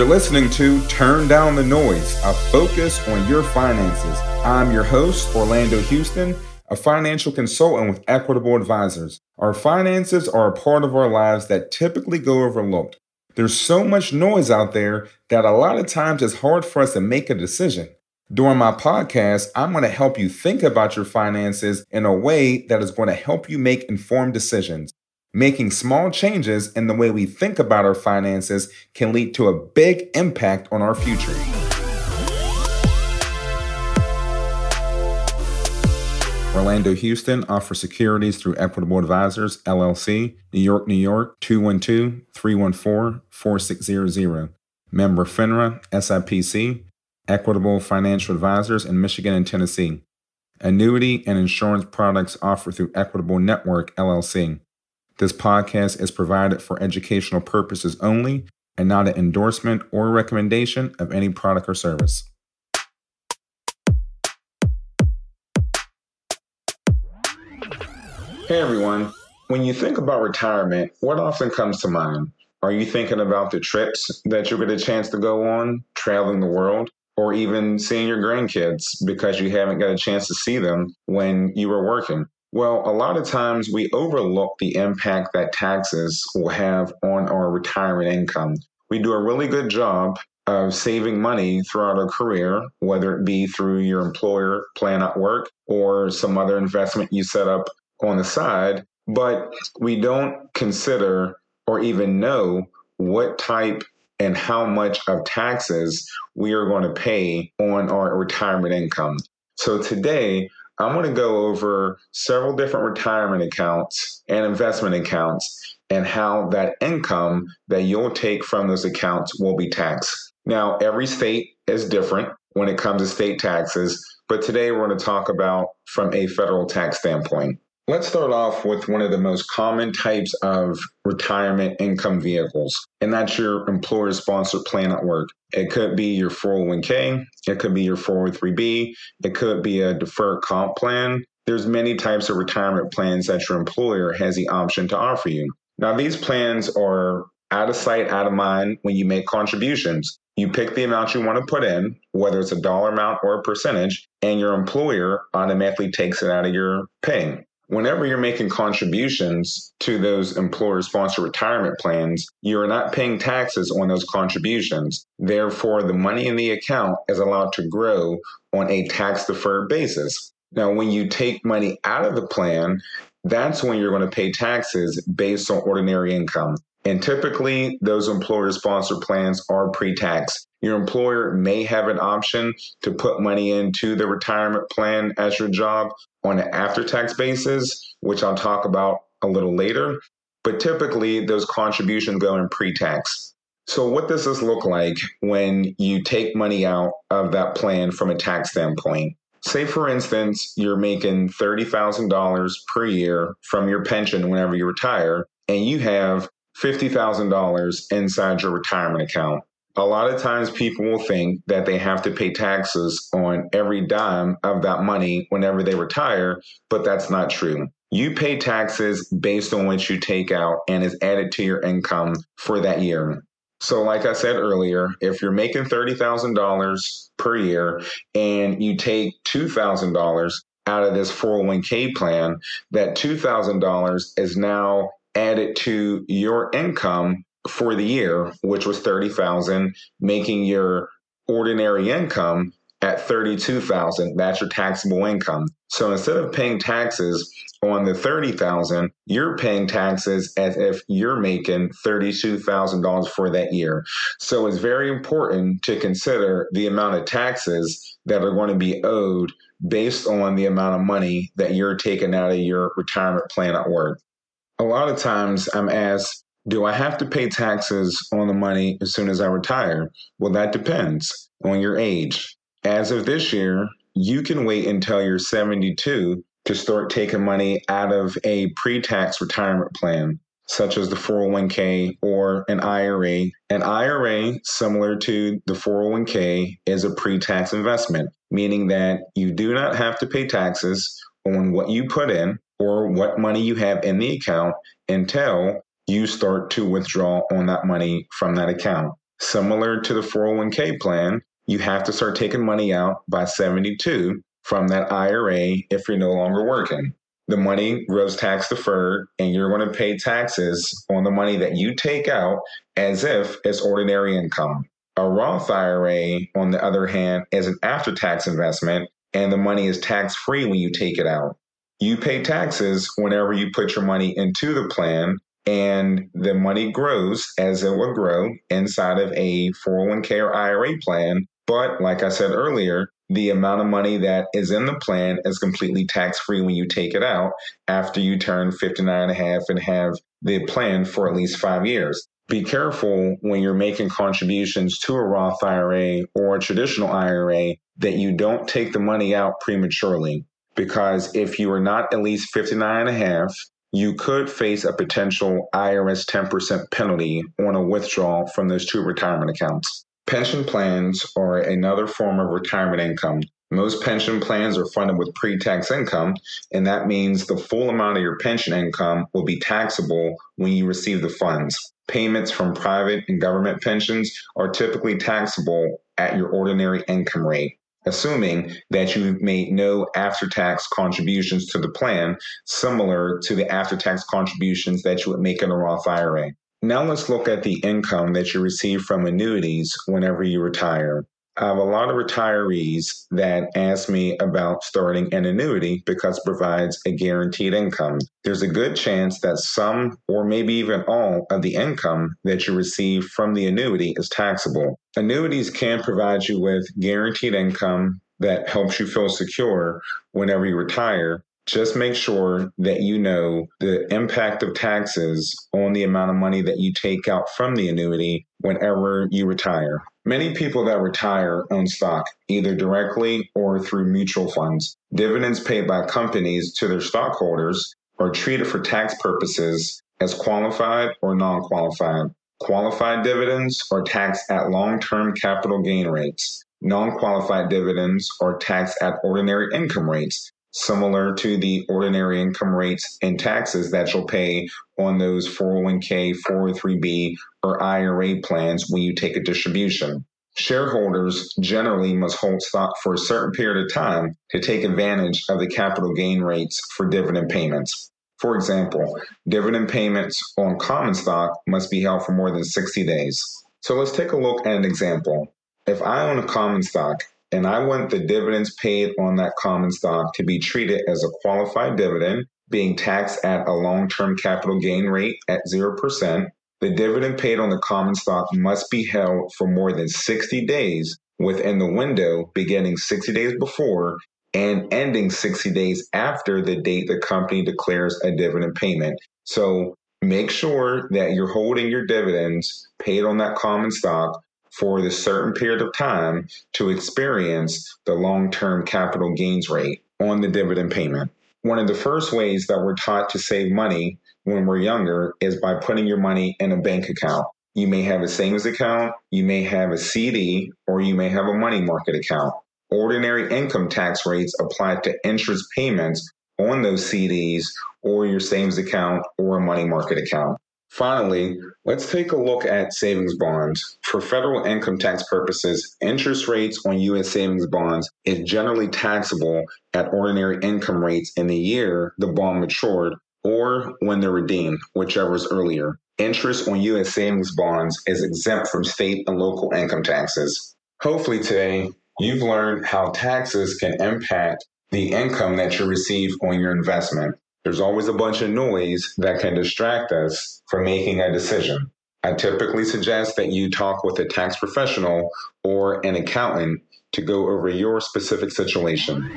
You're listening to Turn Down the Noise, a focus on your finances. I'm your host, Orlando Houston, a financial consultant with Equitable Advisors. Our finances are a part of our lives that typically go overlooked. There's so much noise out there that a lot of times it's hard for us to make a decision. During my podcast, I'm going to help you think about your finances in a way that is going to help you make informed decisions. Making small changes in the way we think about our finances can lead to a big impact on our future. Orlando Houston offers securities through Equitable Advisors, LLC, New York, New York, 212 314 4600. Member FINRA, SIPC, Equitable Financial Advisors in Michigan and Tennessee. Annuity and insurance products offered through Equitable Network, LLC. This podcast is provided for educational purposes only and not an endorsement or recommendation of any product or service. Hey everyone, when you think about retirement, what often comes to mind? Are you thinking about the trips that you get a chance to go on, traveling the world, or even seeing your grandkids because you haven't got a chance to see them when you were working? Well, a lot of times we overlook the impact that taxes will have on our retirement income. We do a really good job of saving money throughout our career, whether it be through your employer plan at work or some other investment you set up on the side, but we don't consider or even know what type and how much of taxes we are going to pay on our retirement income. So today, I'm going to go over several different retirement accounts and investment accounts and how that income that you'll take from those accounts will be taxed. Now, every state is different when it comes to state taxes, but today we're going to talk about from a federal tax standpoint. Let's start off with one of the most common types of retirement income vehicles, and that's your employer sponsored plan at work. It could be your 401k, it could be your 403b, it could be a deferred comp plan. There's many types of retirement plans that your employer has the option to offer you. Now, these plans are out of sight, out of mind when you make contributions. You pick the amount you want to put in, whether it's a dollar amount or a percentage, and your employer automatically takes it out of your pay whenever you're making contributions to those employer sponsored retirement plans, you're not paying taxes on those contributions. Therefore, the money in the account is allowed to grow on a tax deferred basis. Now, when you take money out of the plan, that's when you're going to pay taxes based on ordinary income. And typically, those employer sponsored plans are pre tax. Your employer may have an option to put money into the retirement plan as your job on an after tax basis, which I'll talk about a little later. But typically, those contributions go in pre tax. So, what does this look like when you take money out of that plan from a tax standpoint? Say, for instance, you're making $30,000 per year from your pension whenever you retire, and you have $50,000 inside your retirement account a lot of times people will think that they have to pay taxes on every dime of that money whenever they retire, but that's not true. You pay taxes based on what you take out and is added to your income for that year. So, like I said earlier, if you're making $30,000 per year and you take $2,000 out of this 401k plan, that $2,000 is now added to your income for the year, which was 30,000, making your ordinary income at 32,000. That's your taxable income. So instead of paying taxes on the 30,000, you're paying taxes as if you're making $32,000 for that year. So it's very important to consider the amount of taxes that are going to be owed based on the amount of money that you're taking out of your retirement plan at work. A lot of times I'm asked, do I have to pay taxes on the money as soon as I retire? Well, that depends on your age. As of this year, you can wait until you're 72 to start taking money out of a pre tax retirement plan, such as the 401k or an IRA. An IRA, similar to the 401k, is a pre tax investment, meaning that you do not have to pay taxes on what you put in or what money you have in the account until you start to withdraw on that money from that account. Similar to the 401k plan, you have to start taking money out by 72 from that IRA if you're no longer working. The money grows tax deferred, and you're going to pay taxes on the money that you take out as if it's ordinary income. A Roth IRA, on the other hand, is an after tax investment, and the money is tax free when you take it out. You pay taxes whenever you put your money into the plan, and the money grows as it would grow inside of a 401k or IRA plan. But like I said earlier, the amount of money that is in the plan is completely tax free when you take it out after you turn 59 and a half and have the plan for at least five years. Be careful when you're making contributions to a Roth IRA or a traditional IRA that you don't take the money out prematurely. Because if you are not at least 59 and a half, you could face a potential IRS 10% penalty on a withdrawal from those two retirement accounts. Pension plans are another form of retirement income. Most pension plans are funded with pre tax income, and that means the full amount of your pension income will be taxable when you receive the funds. Payments from private and government pensions are typically taxable at your ordinary income rate, assuming that you've made no after tax contributions to the plan, similar to the after tax contributions that you would make in a Roth IRA. Now let's look at the income that you receive from annuities whenever you retire. I have a lot of retirees that ask me about starting an annuity because it provides a guaranteed income. There's a good chance that some or maybe even all of the income that you receive from the annuity is taxable. Annuities can provide you with guaranteed income that helps you feel secure whenever you retire, just make sure that you know the impact of taxes on the amount of money that you take out from the annuity whenever you retire. Many people that retire own stock, either directly or through mutual funds. Dividends paid by companies to their stockholders are treated for tax purposes as qualified or non qualified. Qualified dividends are taxed at long term capital gain rates. Non qualified dividends are taxed at ordinary income rates, similar to the ordinary income rates and taxes that you'll pay on those 401k, 403b, or IRA plans when you take a distribution. Shareholders generally must hold stock for a certain period of time to take advantage of the capital gain rates for dividend payments. For example, dividend payments on common stock must be held for more than 60 days. So let's take a look at an example. If I own a common stock and I want the dividends paid on that common stock to be treated as a qualified dividend, being taxed at a long term capital gain rate at 0%. The dividend paid on the common stock must be held for more than 60 days within the window beginning 60 days before and ending 60 days after the date the company declares a dividend payment. So make sure that you're holding your dividends paid on that common stock for the certain period of time to experience the long term capital gains rate on the dividend payment. One of the first ways that we're taught to save money when we're younger is by putting your money in a bank account. You may have a savings account, you may have a CD, or you may have a money market account. Ordinary income tax rates apply to interest payments on those CDs or your savings account or a money market account. Finally, let's take a look at savings bonds. For federal income tax purposes, interest rates on U.S. savings bonds is generally taxable at ordinary income rates in the year the bond matured or when they're redeemed, whichever is earlier. Interest on U.S. savings bonds is exempt from state and local income taxes. Hopefully, today you've learned how taxes can impact the income that you receive on your investment. There's always a bunch of noise that can distract us from making a decision. I typically suggest that you talk with a tax professional or an accountant to go over your specific situation.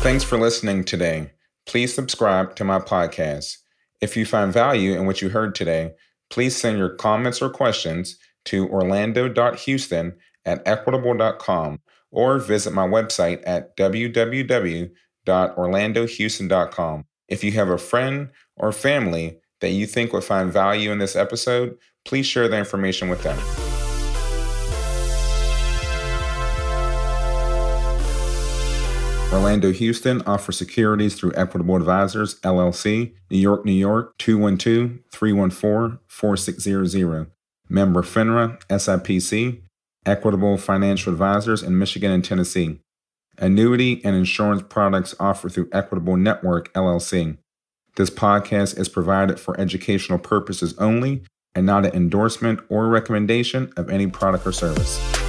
Thanks for listening today. Please subscribe to my podcast. If you find value in what you heard today, please send your comments or questions to orlando.houston at equitable.com or visit my website at www.orlandohouston.com. If you have a friend or family that you think would find value in this episode, please share the information with them. Orlando Houston offers securities through Equitable Advisors, LLC, New York, New York, 212 314 4600. Member FINRA, SIPC, Equitable Financial Advisors in Michigan and Tennessee. Annuity and insurance products offered through Equitable Network, LLC. This podcast is provided for educational purposes only and not an endorsement or recommendation of any product or service.